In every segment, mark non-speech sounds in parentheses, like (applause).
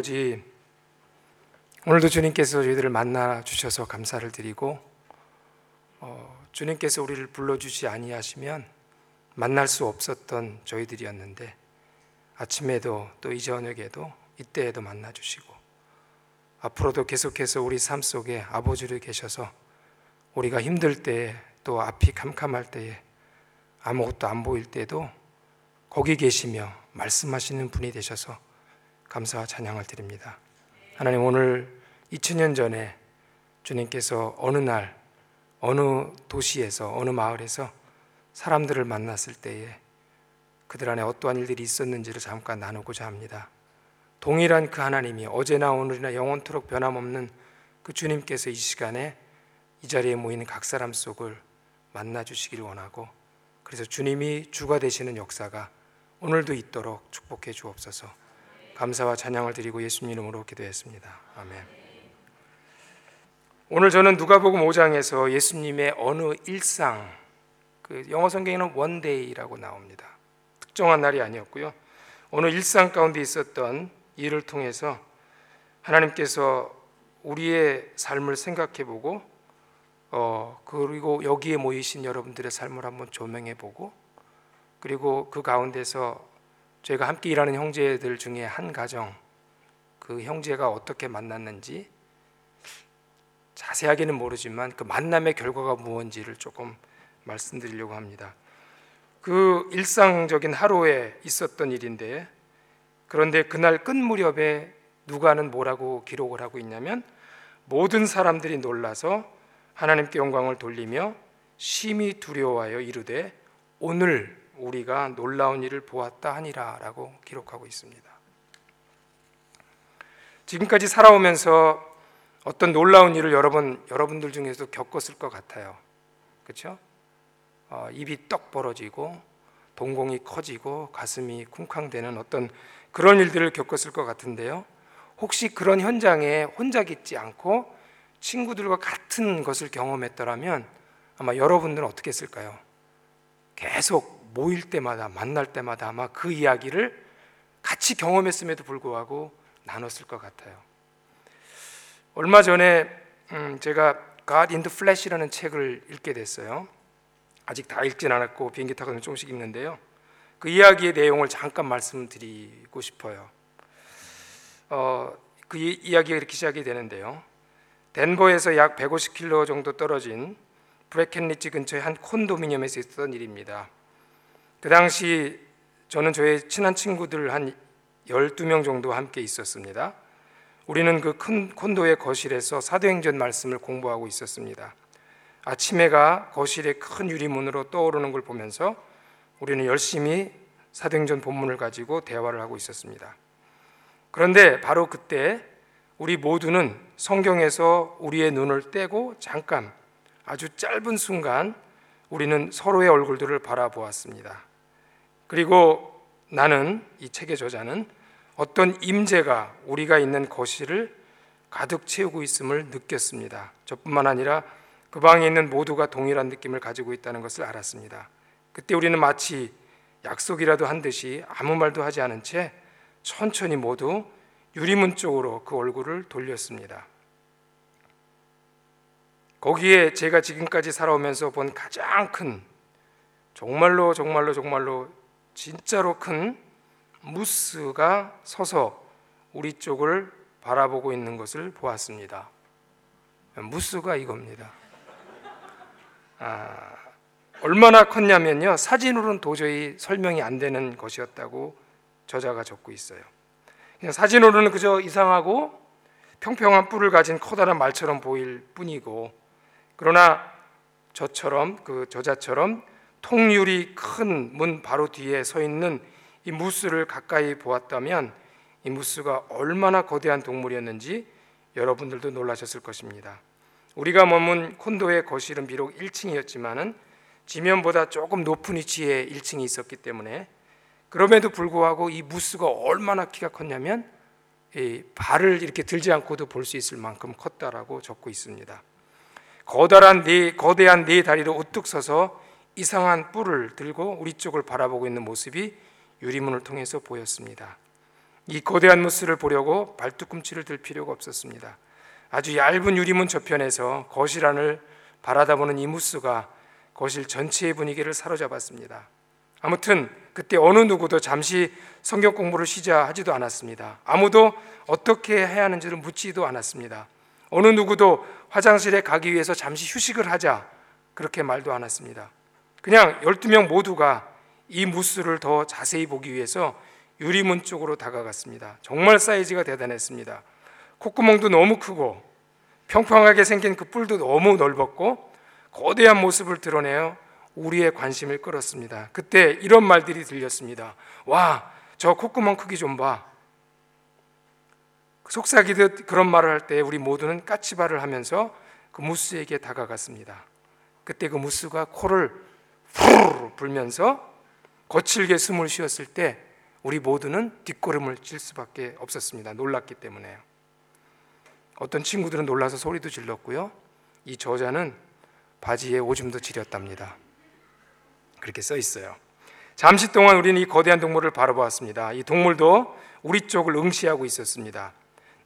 아버지, 오늘도 주님께서 저희들을 만나 주셔서 감사를 드리고 어, 주님께서 우리를 불러주지 아니하시면 만날 수 없었던 저희들이었는데 아침에도 또 이 저녁에도 이때에도 만나 주시고 앞으로도 계속해서 우리 삶 속에 아버지를 계셔서 우리가 힘들 때에 또 앞이 캄캄할 때에 아무것도 안 보일 때도 거기 계시며 말씀하시는 분이 되셔서 감사와 찬양을 드립니다. 하나님 오늘 2000년 전에 주님께서 어느 날 어느 도시에서 어느 마을에서 사람들을 만났을 때에 그들 안에 어떠한 일들이 있었는지를 잠깐 나누고자 합니다. 동일한 그 하나님이 어제나 오늘이나 영원토록 변함없는 그 주님께서 이 시간에 이 자리에 모이는 각 사람 속을 만나 주시길 원하고 그래서 주님이 주가 되시는 역사가 오늘도 있도록 축복해 주옵소서. 감사와 찬양을 드리고 예수님 이름으로 기도했습니다. 아멘. 오늘 저는 누가복음 5장에서 예수님의 어느 일상 그 영어 성경에는 원데이라고 나옵니다. 특정한 날이 아니었고요. 어느 일상 가운데 있었던 일을 통해서 하나님께서 우리의 삶을 생각해 보고 어 그리고 여기에 모이신 여러분들의 삶을 한번 조명해 보고 그리고 그 가운데서 저희가 함께 일하는 형제들 중에 한 가정 그 형제가 어떻게 만났는지 자세하게는 모르지만 그 만남의 결과가 무엇인지를 조금 말씀드리려고 합니다. 그 일상적인 하루에 있었던 일인데 그런데 그날 끝 무렵에 누가는 뭐라고 기록을 하고 있냐면 모든 사람들이 놀라서 하나님께 영광을 돌리며 심히 두려워하여 이르되 오늘 우리가 놀라운 일을 보았다 하니라라고 기록하고 있습니다. 지금까지 살아오면서 어떤 놀라운 일을 여러분 여러분들 중에서 겪었을 것 같아요. 그렇죠? 어, 입이 떡 벌어지고 동공이 커지고 가슴이 쿵쾅대는 어떤 그런 일들을 겪었을 것 같은데요. 혹시 그런 현장에 혼자 있지 않고 친구들과 같은 것을 경험했더라면 아마 여러분들은 어떻게 했을까요? 계속 모일 때마다 만날 때마다 아마 그 이야기를 같이 경험했음에도 불구하고 나눴을 것 같아요. 얼마 전에 음, 제가 God in the Flash라는 책을 읽게 됐어요. 아직 다 읽진 않았고 비행기 타고 조금씩 읽는데요. 그 이야기의 내용을 잠깐 말씀드리고 싶어요. 어, 그 이야기가 이렇게 시작이 되는데요. 덴버에서 약 150km 정도 떨어진 브레켄리치 근처의 한 콘도미니엄에서 있었던 일입니다. 그 당시 저는 저의 친한 친구들 한 12명 정도 함께 있었습니다. 우리는 그 큰 콘도의 거실에서 사도행전 말씀을 공부하고 있었습니다. 아침 해가 거실의 큰 유리문으로 떠오르는 걸 보면서 우리는 열심히 사도행전 본문을 가지고 대화를 하고 있었습니다. 그런데 바로 그때 우리 모두는 성경에서 우리의 눈을 떼고 잠깐 아주 짧은 순간 우리는 서로의 얼굴들을 바라보았습니다. 그리고 나는 이 책의 저자는 어떤 임재가 우리가 있는 거실을 가득 채우고 있음을 느꼈습니다. 저뿐만 아니라 그 방에 있는 모두가 동일한 느낌을 가지고 있다는 것을 알았습니다. 그때 우리는 마치 약속이라도 한 듯이 아무 말도 하지 않은 채 천천히 모두 유리문 쪽으로 그 얼굴을 돌렸습니다. 거기에 제가 지금까지 살아오면서 본 가장 큰 정말로 정말로 정말로 진짜로 큰 무스가 서서 우리 쪽을 바라보고 있는 것을 보았습니다. 무스가 이겁니다. 아, 얼마나 컸냐면요. 사진으로는 도저히 설명이 안 되는 것이었다고 저자가 적고 있어요. 그냥 사진으로는 그저 이상하고 평평한 뿔을 가진 커다란 말처럼 보일 뿐이고 그러나 저처럼 그 저자처럼 통유리 큰문 바로 뒤에 서 있는 이 무스를 가까이 보았다면 이 무스가 얼마나 거대한 동물이었는지 여러분들도 놀라셨을 것입니다. 우리가 머문 콘도의 거실은 비록 1층이었지만은 지면보다 조금 높은 위치에 1층이 있었기 때문에 그럼에도 불구하고 이 무스가 얼마나 키가 컸냐면 발을 이렇게 들지 않고도 볼 수 있을 만큼 컸다라고 적고 있습니다. 거대한 네 거대한 네 다리로 우뚝 서서 이상한 뿔을 들고 우리 쪽을 바라보고 있는 모습이 유리문을 통해서 보였습니다. 이 거대한 무스를 보려고 발뒤꿈치를 들 필요가 없었습니다. 아주 얇은 유리문 저편에서 거실 안을 바라다보는 이 무스가 거실 전체의 분위기를 사로잡았습니다. 아무튼 그때 어느 누구도 잠시 성경 공부를 쉬자 하지도 않았습니다. 아무도 어떻게 해야 하는지를 묻지도 않았습니다. 어느 누구도 화장실에 가기 위해서 잠시 휴식을 하자 그렇게 말도 않았습니다. 그냥 12명 모두가 이 무스를 더 자세히 보기 위해서 유리문 쪽으로 다가갔습니다. 정말 사이즈가 대단했습니다. 콧구멍도 너무 크고 평평하게 생긴 그 뿔도 너무 넓었고 거대한 모습을 드러내어 우리의 관심을 끌었습니다. 그때 이런 말들이 들렸습니다. 와, 저 콧구멍 크기 좀 봐. 속삭이듯 그런 말을 할 때 우리 모두는 까치발을 하면서 그 무스에게 다가갔습니다. 그때 그 무스가 코를 불면서 거칠게 숨을 쉬었을 때 우리 모두는 뒷걸음을 칠 수밖에 없었습니다. 놀랐기 때문에요. 어떤 친구들은 놀라서 소리도 질렀고요. 이 저자는 바지에 오줌도 지렸답니다. 그렇게 써 있어요. 잠시 동안 우리는 이 거대한 동물을 바라보았습니다. 이 동물도 우리 쪽을 응시하고 있었습니다.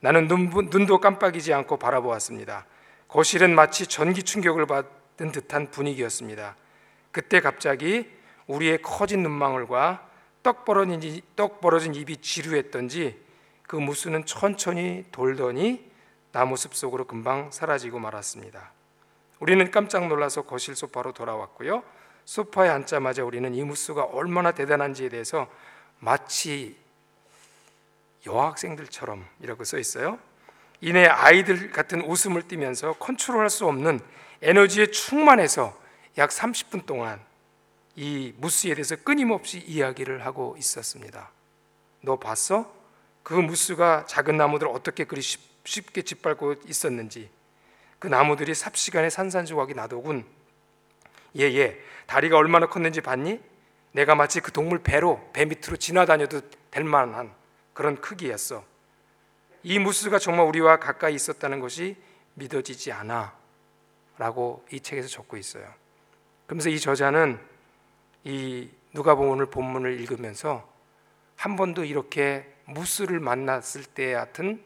나는 눈, 도 깜빡이지 않고 바라보았습니다. 거실은 마치 전기 충격을 받은 듯한 분위기였습니다. 그때 갑자기 우리의 커진 눈망울과 떡 벌어진, 떡 벌어진 입이 지루했던지 그 무수는 천천히 돌더니 나무 숲 속으로 금방 사라지고 말았습니다. 우리는 깜짝 놀라서 거실 소파로 돌아왔고요. 소파에 앉자마자 우리는 이 무수가 얼마나 대단한지에 대해서 마치 여학생들처럼 이라고 써 있어요. 이내 아이들 같은 웃음을 띠면서 컨트롤할 수 없는 에너지에 충만해서 약 30분 동안 이 무스에 대해서 끊임없이 이야기를 하고 있었습니다. 너 봤어? 그 무스가 작은 나무들 어떻게 그리 쉽게 짓밟고 있었는지 그 나무들이 삽시간에 산산조각이 나더군. 예예, 예. 다리가 얼마나 컸는지 봤니? 내가 마치 그 동물 배로 배 밑으로 지나다녀도 될 만한 그런 크기였어. 이 무스가 정말 우리와 가까이 있었다는 것이 믿어지지 않아. 라고 이 책에서 적고 있어요. 그러면서 이 저자는 이 누가복음 오늘 본문을 읽으면서 한 번도 이렇게 무스를 만났을 때 같은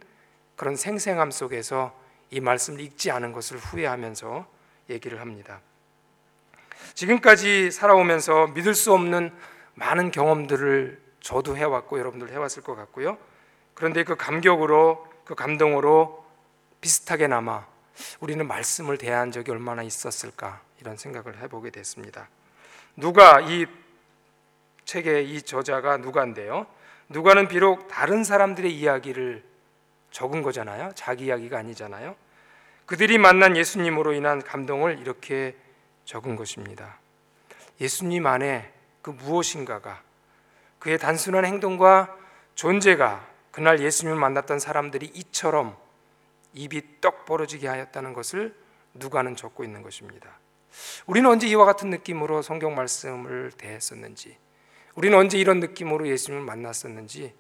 그런 생생함 속에서 이 말씀을 읽지 않은 것을 후회하면서 얘기를 합니다. 지금까지 살아오면서 믿을 수 없는 많은 경험들을 저도 해왔고 여러분들 해왔을 것 같고요. 그런데 그 감격으로 그 감동으로 비슷하게나마 우리는 말씀을 대한 적이 얼마나 있었을까 이런 생각을 해보게 됐습니다. 누가 이 책의 이 저자가 누가인데요. 누가는 비록 다른 사람들의 이야기를 적은 거잖아요. 자기 이야기가 아니잖아요. 그들이 만난 예수님으로 인한 감동을 이렇게 적은 것입니다. 예수님 안에 그 무엇인가가 그의 단순한 행동과 존재가 그날 예수님을 만났던 사람들이 이처럼 입이 떡 벌어지게 하였다는 것을 누가는 적고 있는 것입니다. 우리는 언제 이와 같은 느낌으로 성경 말씀을 대했었는지, 우리는 언제 이런 느낌으로 예수님을 만났었는지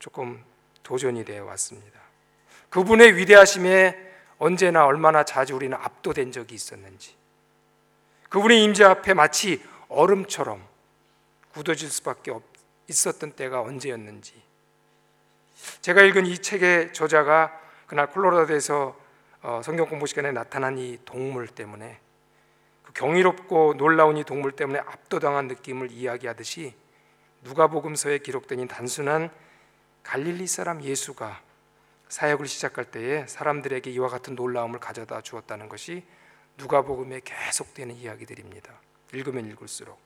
조금 도전이 되어 왔습니다. 그분의 위대하심에 언제나 얼마나 자주 우리는 압도된 적이 있었는지, 그분의 임재 앞에 마치 얼음처럼 굳어질 수밖에 있었던 때가 언제였는지, 제가 읽은 이 책의 저자가 그날 콜로라도에서 어, 성경 공부 시간에 나타난 이 동물 때문에 그 경이롭고 놀라운 이 동물 때문에 압도당한 느낌을 이야기하듯이 누가복음서에 기록된 이 단순한 갈릴리 사람 예수가 사역을 시작할 때에 사람들에게 이와 같은 놀라움을 가져다 주었다는 것이 누가복음에 계속되는 이야기들입니다. 읽으면 읽을수록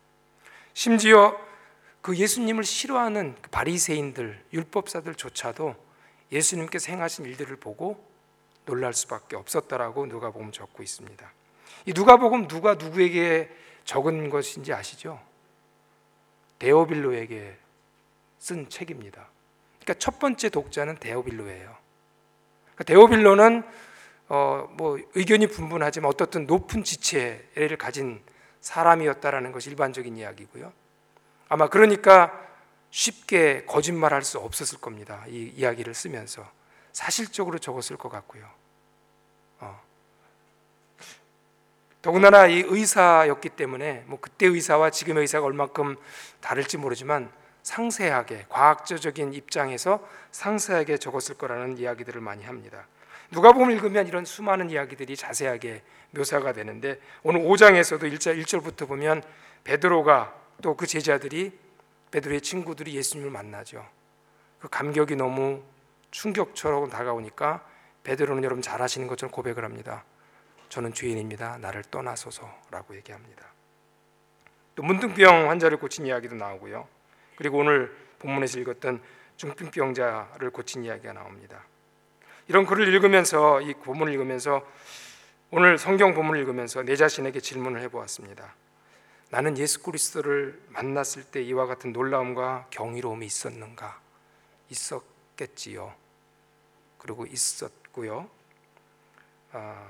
심지어 그 예수님을 싫어하는 그 바리새인들, 율법사들조차도 예수님께서 행하신 일들을 보고 놀랄 수밖에 없었다라고 누가복음 적고 있습니다. 이 누가복음 누가 누구에게 적은 것인지 아시죠? 데오빌로에게 쓴 책입니다. 그러니까 첫 번째 독자는 데오빌로예요. 그러니까 데오빌로는 어, 뭐 의견이 분분하지만 어떻든 높은 지체를 가진 사람이었다라는 것이 일반적인 이야기고요. 아마 그러니까 쉽게 거짓말할 수 없었을 겁니다. 이 이야기를 쓰면서 사실적으로 적었을 것 같고요. 어. 더군다나 이 의사였기 때문에 뭐 그때 의사와 지금의 의사가 얼만큼 다를지 모르지만 상세하게 과학적인 입장에서 상세하게 적었을 거라는 이야기들을 많이 합니다. 누가복음 읽으면 이런 수많은 이야기들이 자세하게 묘사가 되는데 오늘 5장에서도 1절 1절부터 보면 베드로가 또 그 제자들이 베드로의 친구들이 예수님을 만나죠. 그 감격이 너무 충격처럼 다가오니까 베드로는 여러분 잘 아시는 것처럼 고백을 합니다. 저는 죄인입니다. 나를 떠나소서라고 얘기합니다. 또 문둥병 환자를 고친 이야기도 나오고요. 그리고 오늘 본문에서 읽었던 중풍병자를 고친 이야기가 나옵니다. 이런 글을 읽으면서 이 본문을 읽으면서 오늘 성경 본문을 읽으면서 내 자신에게 질문을 해보았습니다. 나는 예수 그리스도를 만났을 때 이와 같은 놀라움과 경이로움이 있었는가? 있었겠지요. 그리고 있었고요. 아,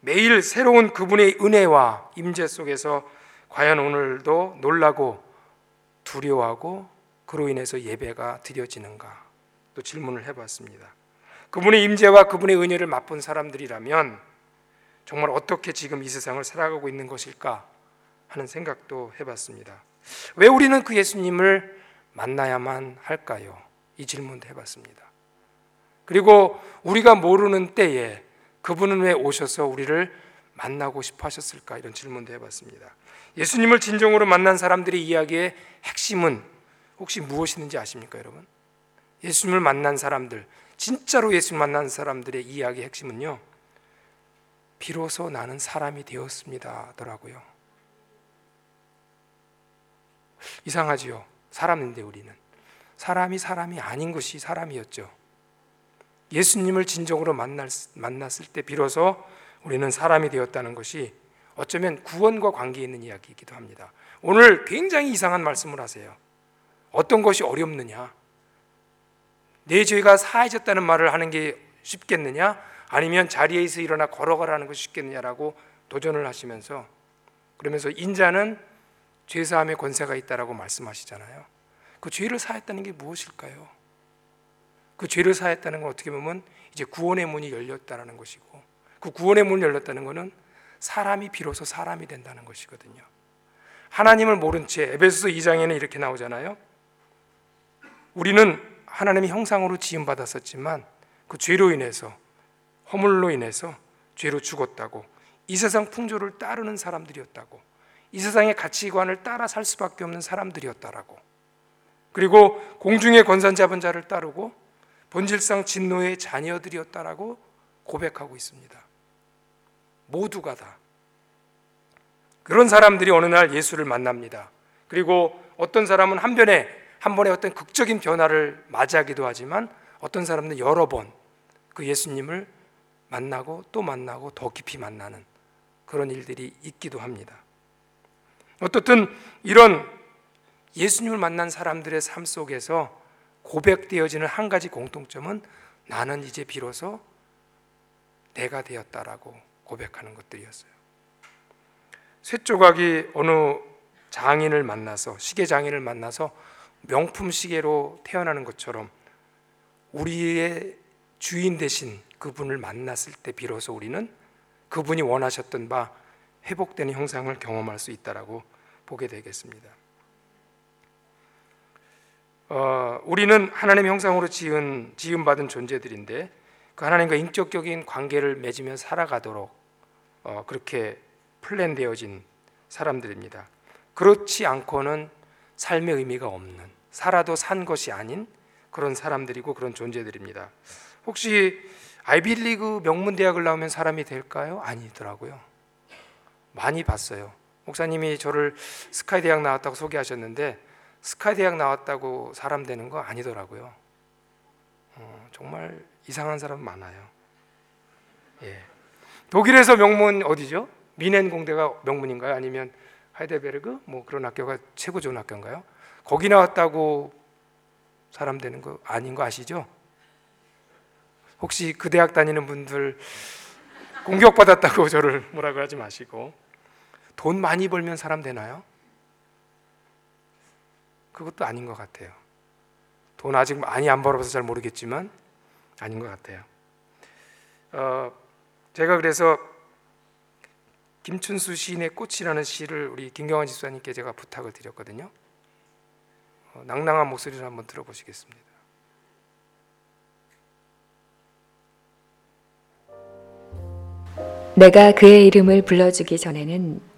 매일 새로운 그분의 은혜와 임재 속에서 과연 오늘도 놀라고 두려워하고 그로 인해서 예배가 드려지는가? 또 질문을 해봤습니다. 그분의 임재와 그분의 은혜를 맛본 사람들이라면 정말 어떻게 지금 이 세상을 살아가고 있는 것일까 하는 생각도 해봤습니다. 왜 우리는 그 예수님을 만나야만 할까요? 이 질문도 해봤습니다. 그리고 우리가 모르는 때에 그분은 왜 오셔서 우리를 만나고 싶어 하셨을까? 이런 질문도 해봤습니다. 예수님을 진정으로 만난 사람들의 이야기의 핵심은 혹시 무엇이는지 아십니까, 여러분? 예수님을 만난 사람들, 진짜로 예수님 만난 사람들의 이야기의 핵심은요, 비로소 나는 사람이 되었습니다. 더라고요. 이상하지요. 사람인데 우리는. 사람이 사람이 아닌 것이 사람이었죠. 예수님을 진정으로 만났을 때 비로소 우리는 사람이 되었다는 것이 어쩌면 구원과 관계 있는 이야기이기도 합니다. 오늘 굉장히 이상한 말씀을 하세요. 어떤 것이 어렵느냐? 내 죄가 사해졌다는 말을 하는 게 쉽겠느냐? 아니면 자리에서 일어나 걸어가라는 것이 쉽겠느냐라고 도전을 하시면서 그러면서 인자는 죄사함의 권세가 있다라고 말씀하시잖아요. 그 죄를 사했다는 게 무엇일까요? 그 죄를 사했다는 건 어떻게 보면 이제 구원의 문이 열렸다라는 것이고 그 구원의 문이 열렸다는 것은 사람이 비로소 사람이 된다는 것이거든요. 하나님을 모른 채 에베소서 2장에는 이렇게 나오잖아요. 우리는 하나님의 형상으로 지음 받았었지만 그 죄로 인해서 허물로 인해서 죄로 죽었다고 이 세상 풍조를 따르는 사람들이었다고 이 세상의 가치관을 따라 살 수밖에 없는 사람들이었다라고 그리고 공중의 권산 잡은 자를 따르고 본질상 진노의 자녀들이었다라고 고백하고 있습니다. 모두가 다 그런 사람들이 어느 날 예수를 만납니다. 그리고 어떤 사람은 한 번에 한 번에 어떤 극적인 변화를 맞이하기도 하지만 어떤 사람은 여러 번 그 예수님을 만나고 또 만나고 더 깊이 만나는 그런 일들이 있기도 합니다. 어떻든 이런 예수님을 만난 사람들의 삶 속에서 고백되어지는 한 가지 공통점은 나는 이제 비로소 내가 되었다라고 고백하는 것들이었어요. 쇠조각이 어느 장인을 만나서 시계 장인을 만나서 명품 시계로 태어나는 것처럼 우리의 주인 대신 그분을 만났을 때 비로소 우리는 그분이 원하셨던 바 회복되는 형상을 경험할 수 있다라고 보게 되겠습니다. 어, 우리는 하나님 형상으로 지은 지음 받은 존재들인데 그 하나님과 인격적인 관계를 맺으며 살아가도록 어, 그렇게 플랜되어진 사람들입니다. 그렇지 않고는 삶의 의미가 없는 살아도 산 것이 아닌 그런 사람들이고 그런 존재들입니다. 혹시 아이비리그 명문 대학을 나오면 사람이 될까요? 아니더라고요. 많이 봤어요. 목사님이 저를 스카이 대학 나왔다고 소개하셨는데 스카이 대학 나왔다고 사람 되는 거 아니더라고요. 어, 정말 이상한 사람 많아요. 예. 독일에서 명문 어디죠? 미넨 공대가 명문인가요? 아니면 하이델베르그 뭐 그런 학교가 최고 좋은 학교인가요? 거기 나왔다고 사람 되는 거 아닌 거 아시죠? 혹시 그 대학 다니는 분들 공격받았다고 (laughs) 저를 뭐라고 하지 마시고 돈 많이 벌면 사람 되나요? 그것도 아닌 것 같아요. 돈 아직 많이 안 벌어서 잘 모르겠지만 아닌 것 같아요. 어, 제가 그래서 김춘수 시인의 꽃이라는 시를 우리 김경환 집사님께 제가 부탁을 드렸거든요. 어, 낭낭한 목소리를 한번 들어보시겠습니다. 내가 그의 이름을 불러주기 전에는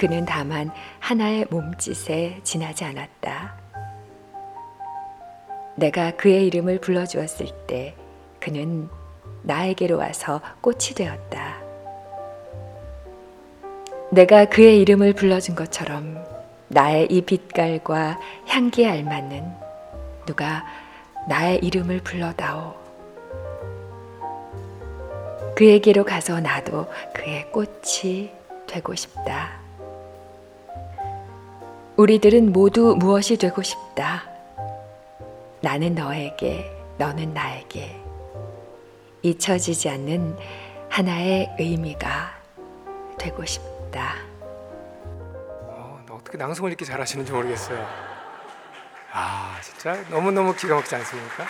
그는 다만 하나의 몸짓에 지나지 않았다. 내가 그의 이름을 불러주었을 때 그는 나에게로 와서 꽃이 되었다. 내가 그의 이름을 불러준 것처럼 나의 이 빛깔과 향기에 알맞는 누가 나의 이름을 불러다오. 그에게로 가서 나도 그의 꽃이 되고 싶다. 우리들은 모두 무엇이 되고 싶다. 나는 너에게, 너는 나에게 잊혀지지 않는 하나의 의미가 되고 싶다. 어, 어떻게 낭송을 이렇게 잘하시는지 모르겠어요. 아, 진짜 너무 너무 기가 막히지 않습니까?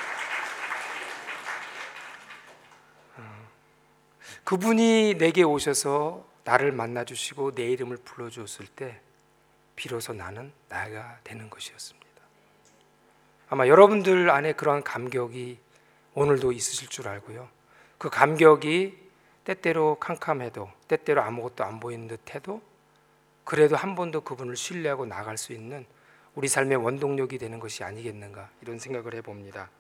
그분이 내게 오셔서 나를 만나 주시고 내 이름을 불러 주었을 때 비로소 나는 나가 되는 것이었습니다. 아마 여러분들 안에 그러한 감격이 오늘도 있으실 줄 알고요. 그 감격이 때때로 캄캄해도 때때로 아무것도 안 보이는 듯해도 그래도 한번더 그분을 신뢰하고 나갈 수 있는 우리 삶의 원동력이 되는 것이 아니겠는가 이런 생각을 해봅니다.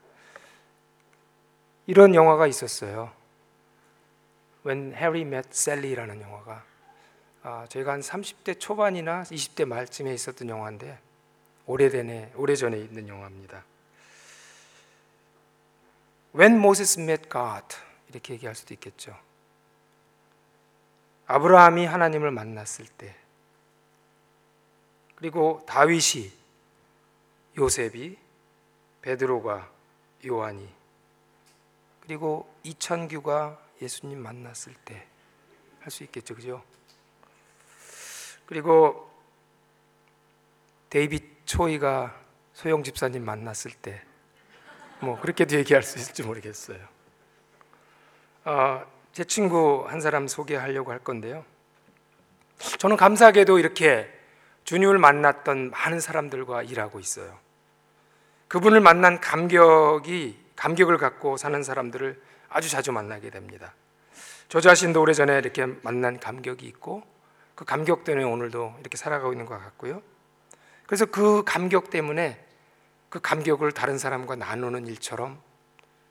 이런 영화가 있었어요. When Harry Met Sally라는 영화가 아, 저희가 한 30대 초반이나 20대 말쯤에 있었던 영화인데 오래전에 오래전에 있는 영화입니다. When Moses Met God 이렇게 얘기할 수도 있겠죠. 아브라함이 하나님을 만났을 때 그리고 다윗이 요셉이 베드로가 요한이 그리고 이천규가 예수님 만났을 때 할 수 있겠죠, 그죠? 그리고 데이빗 초이가 소영 집사님 만났을 때, 뭐 그렇게도 얘기할 수 있을지 모르겠어요. 어, 제 친구 한 사람 소개하려고 할 건데요. 저는 감사하게도 이렇게 주님을 만났던 많은 사람들과 일하고 있어요. 그분을 만난 감격이 감격을 갖고 사는 사람들을 아주 자주 만나게 됩니다. 저 자신도 오래전에 이렇게 만난 감격이 있고 그 감격 때문에 오늘도 이렇게 살아가고 있는 것 같고요. 그래서 그 감격 때문에 그 감격을 다른 사람과 나누는 일처럼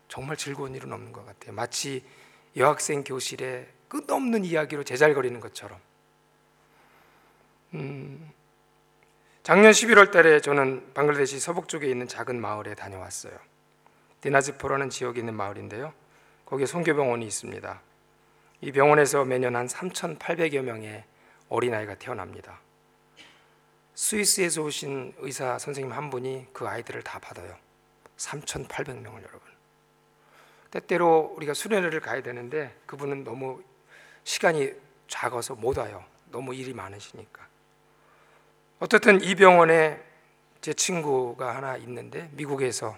정말 즐거운 일은 없는 것 같아요. 마치 여학생 교실에 끝없는 이야기로 제잘거리는 것처럼. 음, 작년 11월 달에 저는 방글라데시 서북 쪽에 있는 작은 마을에 다녀왔어요. 디나즈포라는 지역에 있는 마을인데요. 거기에 성교병원이 있습니다. 이 병원에서 매년 한 3,800여 명의 어린아이가 태어납니다. 스위스에서 오신 의사 선생님 한 분이 그 아이들을 다 받아요. 3,800명을 여러분. 때때로 우리가 수련회를 가야 되는데 그분은 너무 시간이 작아서 못 와요. 너무 일이 많으시니까. 어떻든 이 병원에 제 친구가 하나 있는데 미국에서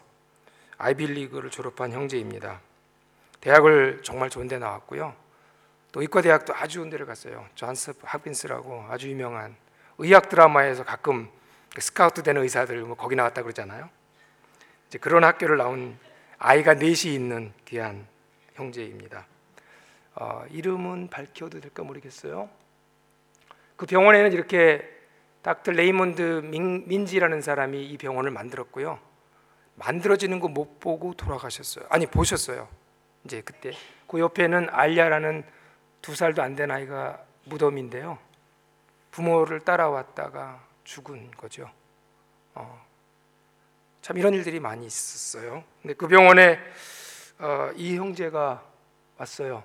아이빌리그를 졸업한 형제입니다. 대학을 정말 좋은 데 나왔고요. 또 의과대학도 아주 좋은 데를 갔어요. 존스 하빈스라고 아주 유명한 의학 드라마에서 가끔 스카우트 되는 의사들 뭐 거기 나왔다 그러잖아요. 이제 그런 학교를 나온 아이가 넷이 있는 귀한 형제입니다. 어, 이름은 밝혀도 될까 모르겠어요. 그 병원에는 이렇게 닥터 레이몬드 민, 지라는 사람이 이 병원을 만들었고요. 만들어지는 거 못 보고 돌아가셨어요. 아니 보셨어요. 이제 그때 그 옆에는 알야라는 두 살도 안 된 아이가 무덤인데요. 부모를 따라왔다가 죽은 거죠. 어, 참 이런 일들이 많이 있었어요. 근데 그 병원에 어, 이 형제가 왔어요.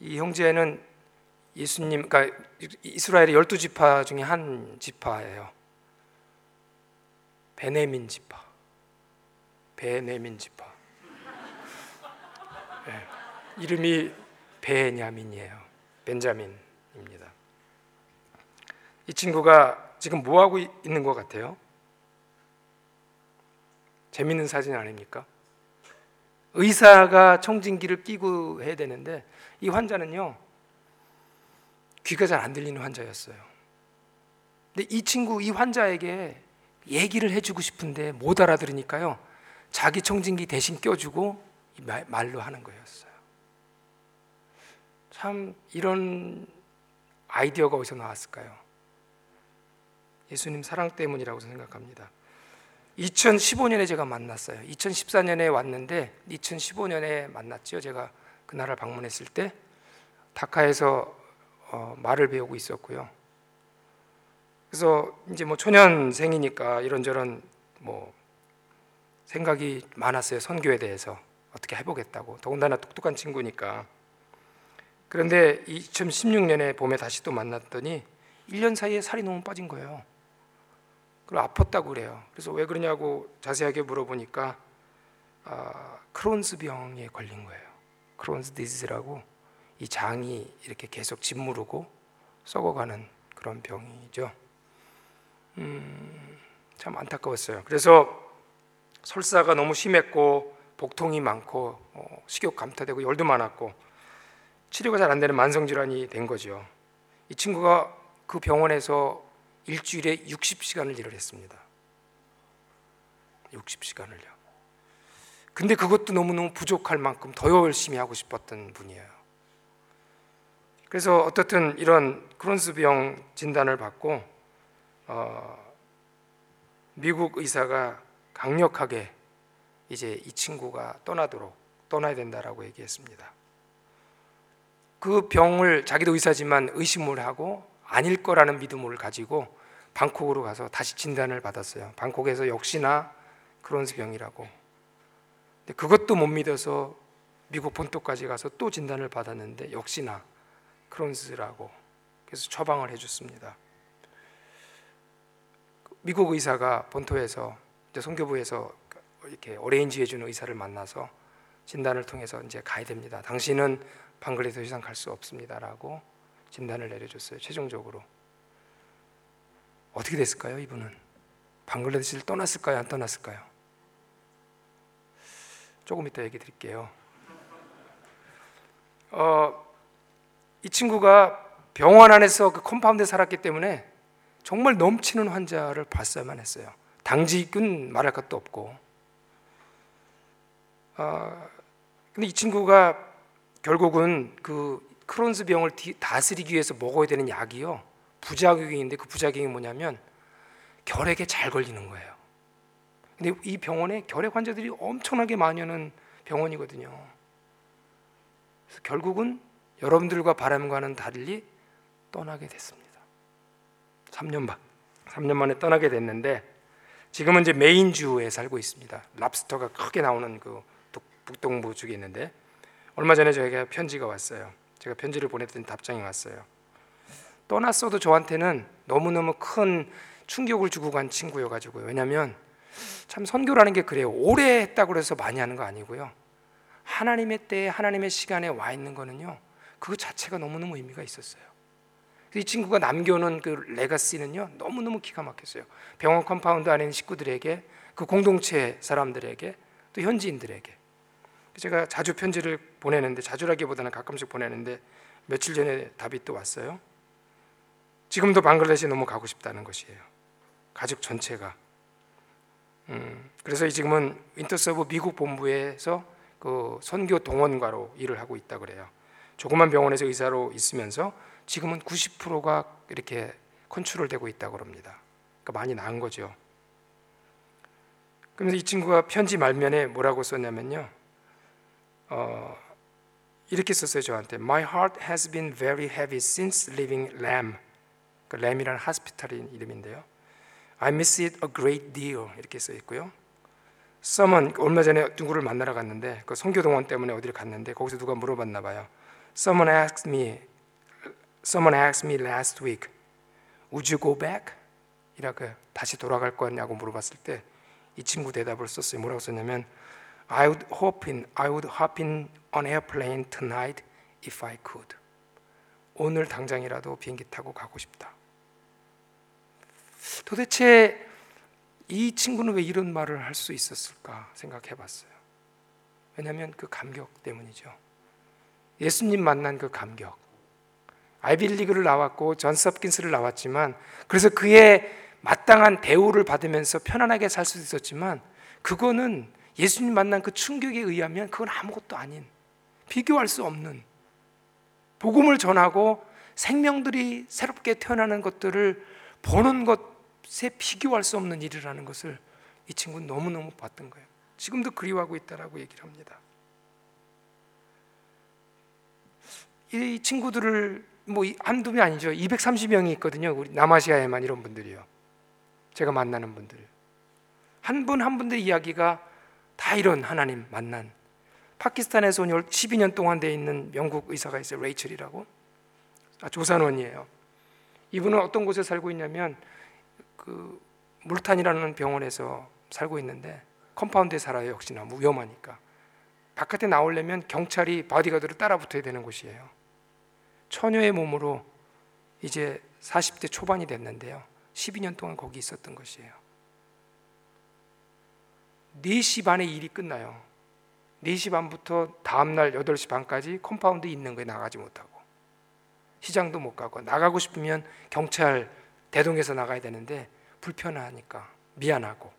이 형제는 예수님, 그러니까 이스라엘의 열두 지파 중에 한 지파예요. 베네민 지파. 베네민 지파. 네. 이름이 베냐민이에요. 벤자민입니다. 이 친구가 지금 뭐 하고 있는 것 같아요? 재밌는 사진 아닙니까? 의사가 청진기를 끼고 해야 되는데 이 환자는요 귀가 잘 안 들리는 환자였어요. 근데 이 친구 이 환자에게 얘기를 해주고 싶은데 못 알아들으니까요. 자기 청진기 대신 껴주고 말로 하는 거였어요. 참 이런 아이디어가 어디서 나왔을까요? 예수님 사랑 때문이라고 생각합니다. 2015년에 제가 만났어요. 2014년에 왔는데 2015년에 만났죠. 제가 그 나라를 방문했을 때 다카에서 어, 말을 배우고 있었고요. 그래서 이제 뭐 초년생이니까 이런저런 뭐 생각이 많았어요. 선교에 대해서 어떻게 해보겠다고. 더군다나 똑똑한 친구니까. 그런데 2016년에 봄에 다시 또 만났더니 1년 사이에 살이 너무 빠진 거예요. 그리고 아팠다고 그래요. 그래서 왜 그러냐고 자세하게 물어보니까 아, 크론스 병에 걸린 거예요. 크론스 디지라고 이 장이 이렇게 계속 짓무르고 썩어가는 그런 병이죠. 음, 참 안타까웠어요. 그래서 설사가 너무 심했고 복통이 많고 어, 식욕 감퇴되고 열도 많았고 치료가 잘 안 되는 만성 질환이 된 거죠. 이 친구가 그 병원에서 일주일에 60시간을 일을 했습니다. 60시간을요. 근데 그것도 너무너무 부족할 만큼 더 열심히 하고 싶었던 분이에요. 그래서 어떻든 이런 크론스병 진단을 받고 어, 미국 의사가 강력하게 이제 이 친구가 떠나도록 떠나야 된다라고 얘기했습니다. 그 병을 자기도 의사지만 의심을 하고 아닐 거라는 믿음을 가지고 방콕으로 가서 다시 진단을 받았어요. 방콕에서 역시나 크론스 병이라고. 근데 그것도 못 믿어서 미국 본토까지 가서 또 진단을 받았는데 역시나 크론스라고. 그래서 처방을 해줬습니다. 미국 의사가 본토에서 이제 성교부에서 이렇게 어레인지 해주는 의사를 만나서 진단을 통해서 이제 가야 됩니다. 당신은 방글레 이상 갈 수 없습니다라고 진단을 내려줬어요. 최종적으로. 어떻게 됐을까요, 이분은? 방글라데시를 떠났을까요, 안 떠났을까요? 조금 이따 얘기 드릴게요. 어, 이 친구가 병원 안에서 그 compound에 살았기 때문에 정말 넘치는 환자를 봤어야만 했어요. 당직은 말할 것도 없고. 어, 근데 이 친구가 결국은 그 Crohn's 병을 다스리기 위해서 먹어야 되는 약이요. 부작용이 있는데 그 부작용이 뭐냐면 결핵에 잘 걸리는 거예요. 근데 이 병원에 결핵 환자들이 엄청나게 많이 오는 병원이거든요. 그래서 결국은 여러분들과 바람과는 달리 떠나게 됐습니다. 3년 반, 3년 만에 떠나게 됐는데 지금은 이제 메인주에 살고 있습니다. 랍스터가 크게 나오는 그 북동부 쪽에 있는데 얼마 전에 저에게 편지가 왔어요. 제가 편지를 보냈더니 답장이 왔어요. 떠났어도 저한테는 너무너무 큰 충격을 주고 간 친구여 가지고요. 왜냐하면 참 선교라는 게 그래요. 오래 했다고 해서 많이 하는 거 아니고요. 하나님의 때에 하나님의 시간에 와 있는 거는요. 그 자체가 너무너무 의미가 있었어요. 이 친구가 남겨놓은 그 legacy는요. 너무너무 기가 막혔어요. 병원 compound 안에 있는 식구들에게 그 공동체 사람들에게 또 현지인들에게 제가 자주 편지를 보내는데 자주라기보다는 가끔씩 보내는데 며칠 전에 답이 또 왔어요. 지금도 방글라데시 너무 가고 싶다는 것이에요. 가족 전체가. 음, 그래서 지금은 인터서브 미국 본부에서 그 선교 동원가로 일을 하고 있다 그래요. 조그만 병원에서 의사로 있으면서 지금은 90%가 이렇게 컨트롤되고 있다 그럽니다. 그러니까 많이 나은 거죠. 그러면서 이 친구가 편지 말면에 뭐라고 썼냐면요. 어, 이렇게 썼어요 저한테. My heart has been very heavy since leaving Lamb. 그 램이라는 하스피탈인 이름인데요. I miss it a great deal 이렇게 써 있고요. Someone 얼마 전에 누구를 만나러 갔는데 그 선교 동원 때문에 어디를 갔는데 거기서 누가 물어봤나 봐요. Someone asked me, someone asked me last week, would you go back? 이라고 다시 돌아갈 거냐고 물어봤을 때 이 친구 대답을 썼어요. 뭐라고 썼냐면 I would hop in, I would hop in on airplane tonight if I could. 오늘 당장이라도 비행기 타고 가고 싶다. 도대체 이 친구는 왜 이런 말을 할 수 있었을까 생각해 봤어요. 왜냐하면 그 감격 때문이죠. 예수님 만난 그 감격. 아이빌리그를 나왔고 전 서킨스를 나왔지만 그래서 그의 마땅한 대우를 받으면서 편안하게 살 수 있었지만 그거는 예수님 만난 그 충격에 의하면 그건 아무것도 아닌 비교할 수 없는 복음을 전하고 생명들이 새롭게 태어나는 것들을 보는 것에 비교할 수 없는 일이라는 것을 이 친구는 너무너무 봤던 거예요. 지금도 그리워하고 있다라고 얘기를 합니다. 이 친구들을 뭐 한두 명 아니죠. 230명이 있거든요. 우리 남아시아에만 이런 분들이요. 제가 만나는 분들. 한 분 한 분들 이야기가 다 이런 하나님 만난 파키스탄에서 온 12년 동안 돼 있는 영국 의사가 있어요. 레이첼이라고. 아, 조산원이에요. 이분은 어떤 곳에 살고 있냐면 그 물탄이라는 병원에서 살고 있는데 compound에 살아요. 역시나 위험하니까. 바깥에 나오려면 경찰이 바디가드로 따라 붙어야 되는 곳이에요. 처녀의 몸으로 이제 40대 초반이 됐는데요. 12년 동안 거기 있었던 것이에요. 4시 반에 일이 끝나요. 4시 반부터 다음날 8시 반까지 compound 있는 거에 나가지 못하고 시장도 못 가고 나가고 싶으면 경찰 대동에서 나가야 되는데 불편하니까 미안하고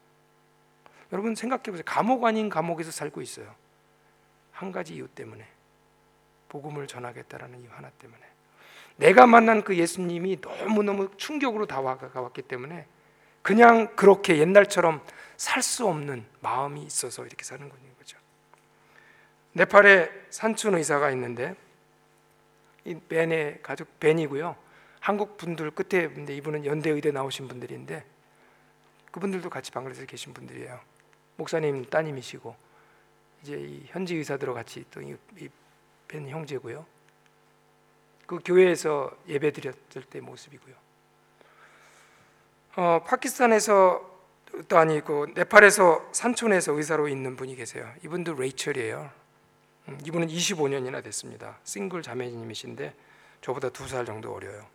여러분 생각해 보세요. 감옥 아닌 감옥에서 살고 있어요. 한 가지 이유 때문에 복음을 전하겠다라는 이유 하나 때문에 내가 만난 그 예수님이 너무너무 충격으로 다가왔기 때문에 그냥 그렇게 옛날처럼 살 수 없는 마음이 있어서 이렇게 사는 거죠. 네팔에 산춘 의사가 있는데 이 벤의 가족 벤이고요. 한국 분들 끝에 근데 이분은 연대 의대 나오신 분들인데 그분들도 같이 방글에서 계신 분들이에요. 목사님 따님이시고 이제 이 현지 의사들과 같이 또이벤 형제고요. 그 교회에서 예배 드렸을 때 모습이고요. 어, 파키스탄에서 또 아니고 네팔에서 산촌에서 의사로 있는 분이 계세요. 이분도 레이첼이에요. 음, 이분은 25년이나 됐습니다. 싱글 자매님이신데 저보다 두 살 정도 어려요.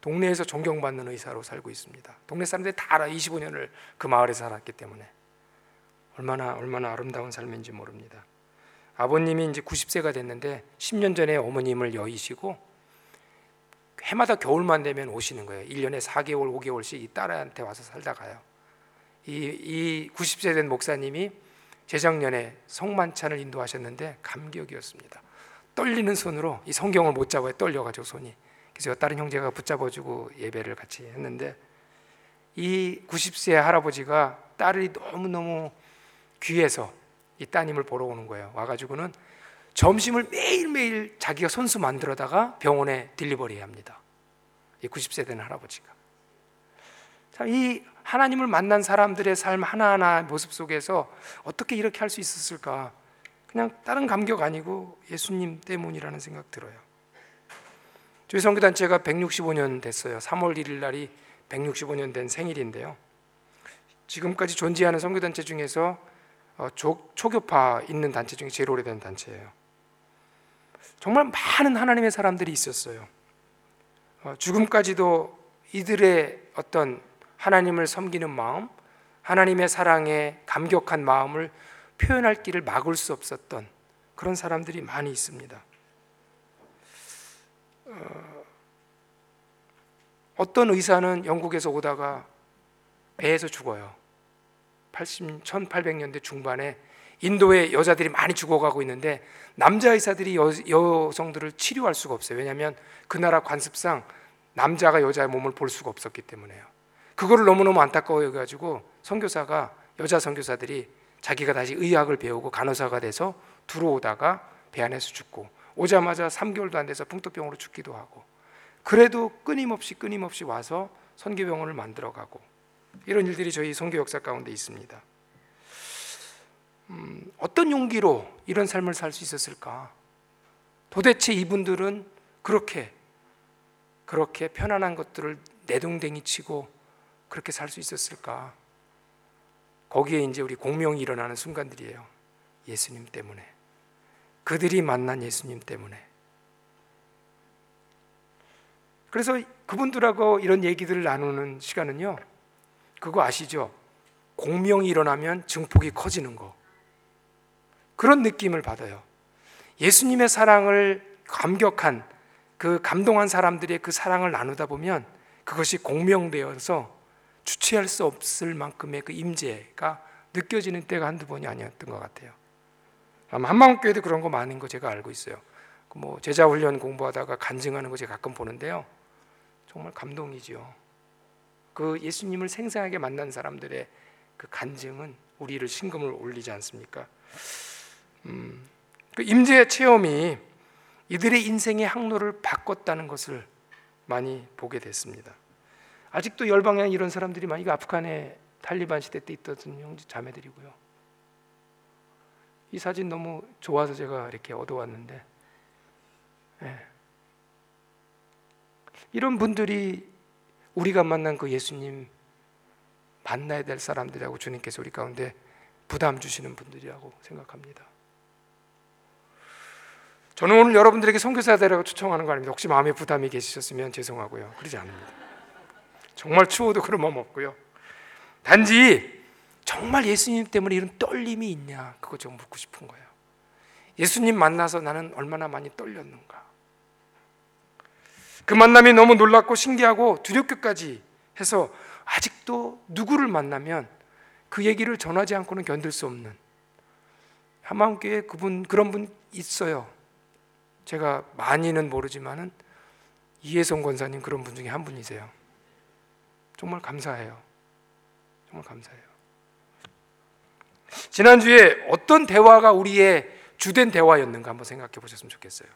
동네에서 존경받는 의사로 살고 있습니다. 동네 사람들이 다 알아. 25년을 그 마을에 살았기 때문에 얼마나 얼마나 아름다운 삶인지 모릅니다. 아버님이 이제 90세가 됐는데 10년 전에 어머님을 여의시고 해마다 겨울만 되면 오시는 거예요. 1년에 4개월, 5개월씩 이 딸한테 와서 살다 가요. 이, 이 90세 된 목사님이 재작년에 성만찬을 인도하셨는데 감격이었습니다. 떨리는 손으로 이 성경을 못 잡아요. 떨려가지고 손이. 그래서 다른 형제가 붙잡아주고 예배를 같이 했는데 이 90세 할아버지가 딸이 너무너무 귀해서 이 따님을 보러 오는 거예요. 와가지고는 점심을 매일매일 자기가 손수 만들어다가 병원에 딜리버리 합니다. 이 90세 된 할아버지가. 자, 이 하나님을 만난 사람들의 삶 하나하나 모습 속에서 어떻게 이렇게 할 수 있었을까? 그냥 다른 감격 아니고 예수님 때문이라는 생각 들어요. 저희 선교단체가 165년 됐어요. 3월 1일 날이 165년 된 생일인데요. 지금까지 존재하는 선교단체 중에서 어, 초, 초교파 있는 단체 중에 제일 오래된 단체예요. 정말 많은 하나님의 사람들이 있었어요. 어, 죽음까지도 이들의 어떤 하나님을 섬기는 마음, 하나님의 사랑에 감격한 마음을 표현할 길을 막을 수 없었던 그런 사람들이 많이 있습니다. 어, 어떤 의사는 영국에서 오다가 배에서 죽어요. 80, 1800년대 중반에 인도의 여자들이 많이 죽어가고 있는데 남자 의사들이 여, 여성들을 치료할 수가 없어요. 왜냐하면 그 나라 관습상 남자가 여자의 몸을 볼 수가 없었기 때문에요. 그거를 너무너무 안타까워 해가지고 선교사가 여자 선교사들이 자기가 다시 의학을 배우고 간호사가 돼서 들어오다가 배 안에서 죽고 오자마자 3개월도 안 돼서 풍토병으로 죽기도 하고 그래도 끊임없이 끊임없이 와서 선교병원을 만들어가고 이런 일들이 저희 선교 역사 가운데 있습니다. 음, 어떤 용기로 이런 삶을 살 수 있었을까? 도대체 이분들은 그렇게 그렇게 편안한 것들을 내동댕이 치고 그렇게 살 수 있었을까? 거기에 이제 우리 공명이 일어나는 순간들이에요. 예수님 때문에. 그들이 만난 예수님 때문에. 그래서 그분들하고 이런 얘기들을 나누는 시간은요. 그거 아시죠? 공명이 일어나면 증폭이 커지는 거. 그런 느낌을 받아요. 예수님의 사랑을 감격한 그 감동한 사람들의 그 사랑을 나누다 보면 그것이 공명되어서 주체할 수 없을 만큼의 그 임재가 느껴지는 때가 한두 번이 아니었던 것 같아요. 아마 한마음교회도 그런 거 많은 거 제가 알고 있어요. 그뭐 제자 훈련 공부하다가 간증하는 거 제가 가끔 보는데요. 정말 감동이지요. 그 예수님을 생생하게 만난 사람들의 그 간증은 우리를 신금을 올리지 않습니까? 음, 그 임재 체험이 이들의 인생의 항로를 바꿨다는 것을 많이 보게 됐습니다. 아직도 열방에 이런 사람들이 많이 아프간에 탈리반 시대 때 있던 형제 자매들이고요. 이 사진 너무 좋아서 제가 이렇게 얻어왔는데 예. 이런 분들이 우리가 만난 그 예수님 만나야 될 사람들이라고 주님께서 우리 가운데 부담 주시는 분들이라고 생각합니다. 저는 오늘 여러분들에게 선교사 되라고 초청하는 거 아닙니다. 혹시 마음에 부담이 계시셨으면 죄송하고요. 그러지 않습니다. 정말 추워도 그런 마음 없고요. 단지 정말 예수님 때문에 이런 떨림이 있냐 그거 좀 묻고 싶은 거예요. 예수님 만나서 나는 얼마나 많이 떨렸는가. 그 만남이 너무 놀랍고 신기하고 두렵기까지 해서 아직도 누구를 만나면 그 얘기를 전하지 않고는 견딜 수 없는 한마음교회 그분 그런 분 있어요. 제가 많이는 모르지만은 이혜성 권사님 그런 분 중에 한 분이세요. 정말 감사해요. 정말 감사해요. 지난주에 어떤 대화가 우리의 주된 대화였는가 한번 생각해 보셨으면 좋겠어요.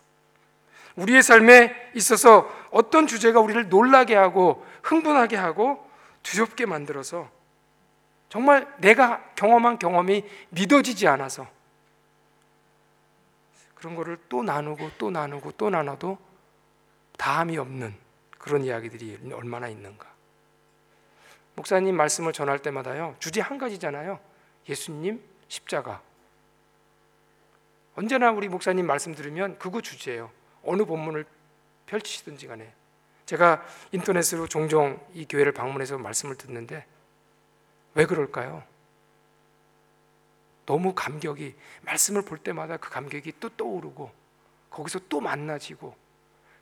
우리의 삶에 있어서 어떤 주제가 우리를 놀라게 하고 흥분하게 하고 두렵게 만들어서 정말 내가 경험한 경험이 믿어지지 않아서 그런 거를 또 나누고 또 나누고 또 나눠도 다함이 없는 그런 이야기들이 얼마나 있는가. 목사님 말씀을 전할 때마다요. 주제 한 가지잖아요. 예수님 십자가. 언제나 우리 목사님 말씀 들으면 그거 주제예요. 어느 본문을 펼치시든지 간에. 제가 인터넷으로 종종 이 교회를 방문해서 말씀을 듣는데 왜 그럴까요? 너무 감격이 말씀을 볼 때마다 그 감격이 또 떠오르고 거기서 또 만나지고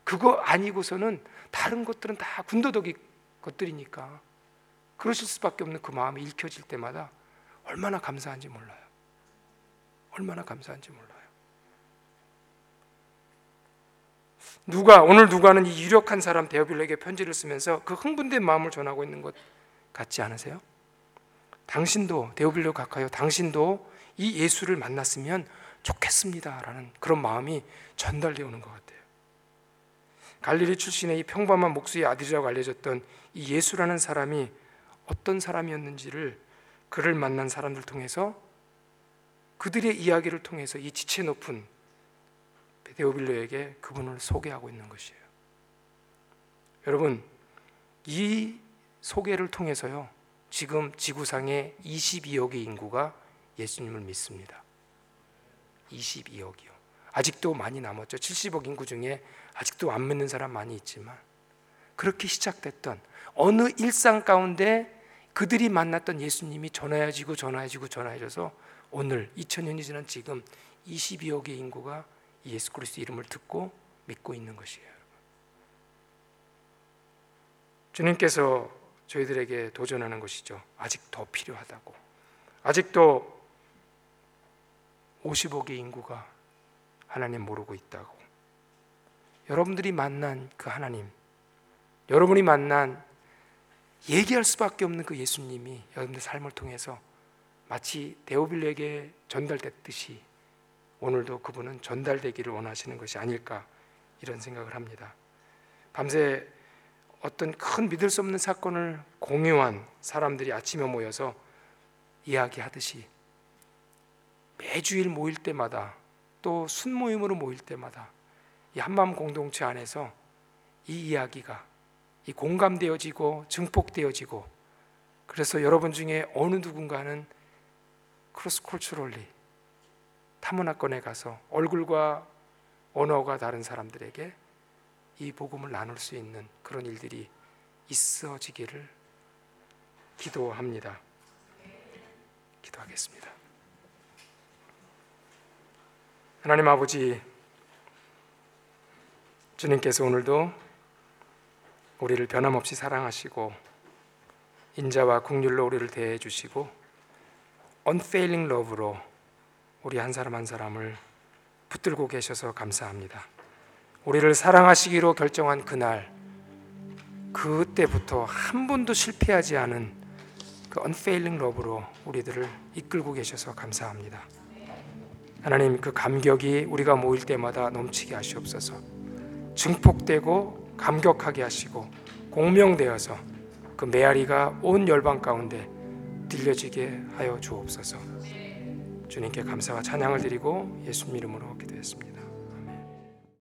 그거 아니고서는 다른 것들은 다 군더더기 것들이니까 그러실 수밖에 없는 그 마음이 읽혀질 때마다 얼마나 감사한지 몰라요. 얼마나 감사한지 몰라요. 누가 오늘 누가는 이 유력한 사람 데오빌에게 편지를 쓰면서 그 흥분된 마음을 전하고 있는 것 같지 않으세요? 당신도 데오빌로 각하여 당신도 이 예수를 만났으면 좋겠습니다라는 그런 마음이 전달되어 오는 것 같아요. 갈릴리 출신의 이 평범한 목수의 아들이라고 알려졌던 이 예수라는 사람이 어떤 사람이었는지를 그를 만난 사람들 통해서 그들의 이야기를 통해서 이 지체 높은 데오빌로에게 그분을 소개하고 있는 것이에요. 여러분, 이 소개를 통해서요, 지금 지구상의 22억의 인구가 예수님을 믿습니다. 22억이요. 아직도 많이 남았죠. 70억 인구 중에 아직도 안 믿는 사람 많이 있지만 그렇게 시작됐던 어느 일상 가운데 그들이 만났던 예수님이 전해지고 전해지고 전해져서 오늘 2000년이 지난 지금 22억의 인구가 예수 그리스도 이름을 듣고 믿고 있는 것이에요. 주님께서 저희들에게 도전하는 것이죠. 아직 더 필요하다고. 아직도 50억의 인구가 하나님 모르고 있다고. 여러분들이 만난 그 하나님, 여러분이 만난 얘기할 수밖에 없는 그 예수님이 여러분들 삶을 통해서 마치 데오빌에게 전달됐듯이 오늘도 그분은 전달되기를 원하시는 것이 아닐까 이런 생각을 합니다. 밤새 어떤 큰 믿을 수 없는 사건을 공유한 사람들이 아침에 모여서 이야기하듯이 매주일 모일 때마다 또 순모임으로 모일 때마다 이 한마음 공동체 안에서 이 이야기가 이 공감되어지고 증폭되어지고 그래서 여러분 중에 어느 누군가는 cross-culturally 타문화권에 가서 얼굴과 언어가 다른 사람들에게 이 복음을 나눌 수 있는 그런 일들이 있어지기를 기도합니다. 기도하겠습니다. 하나님 아버지, 주님께서 오늘도 우리를 변함없이 사랑하시고 인자와 국률로 우리를 대해 주시고 unfailing love로 우리 한 사람 한 사람을 붙들고 계셔서 감사합니다. 우리를 사랑하시기로 결정한 그날 그때부터 한 번도 실패하지 않은 그 unfailing love로 우리들을 이끌고 계셔서 감사합니다. 하나님 그 감격이 우리가 모일 때마다 넘치게 하시옵소서. 증폭되고 감격하게 하시고 공명되어서 그 메아리가 온 열방 가운데 들려지게 하여 주옵소서. 주님께 감사와 찬양을 드리고 예수님 이름으로.